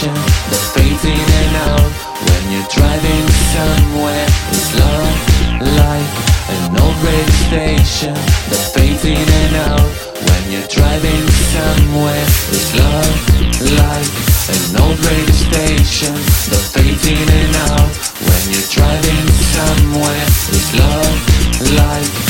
station that fades in and out when you're driving somewhere? Is love like an old radio station that fades in and out when you're driving somewhere? Is love like an old radio station the fades in and out when you're driving somewhere? Is love like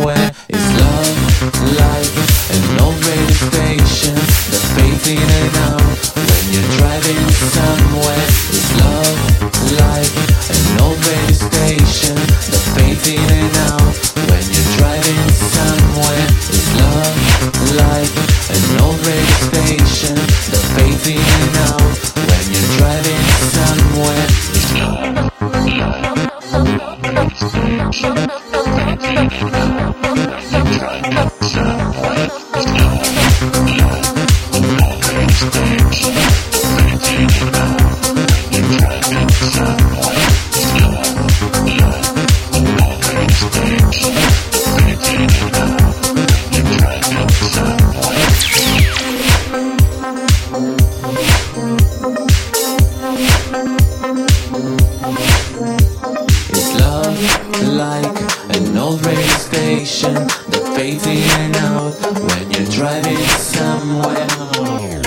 Não vem destination, the fate in out when you're driving somewhere.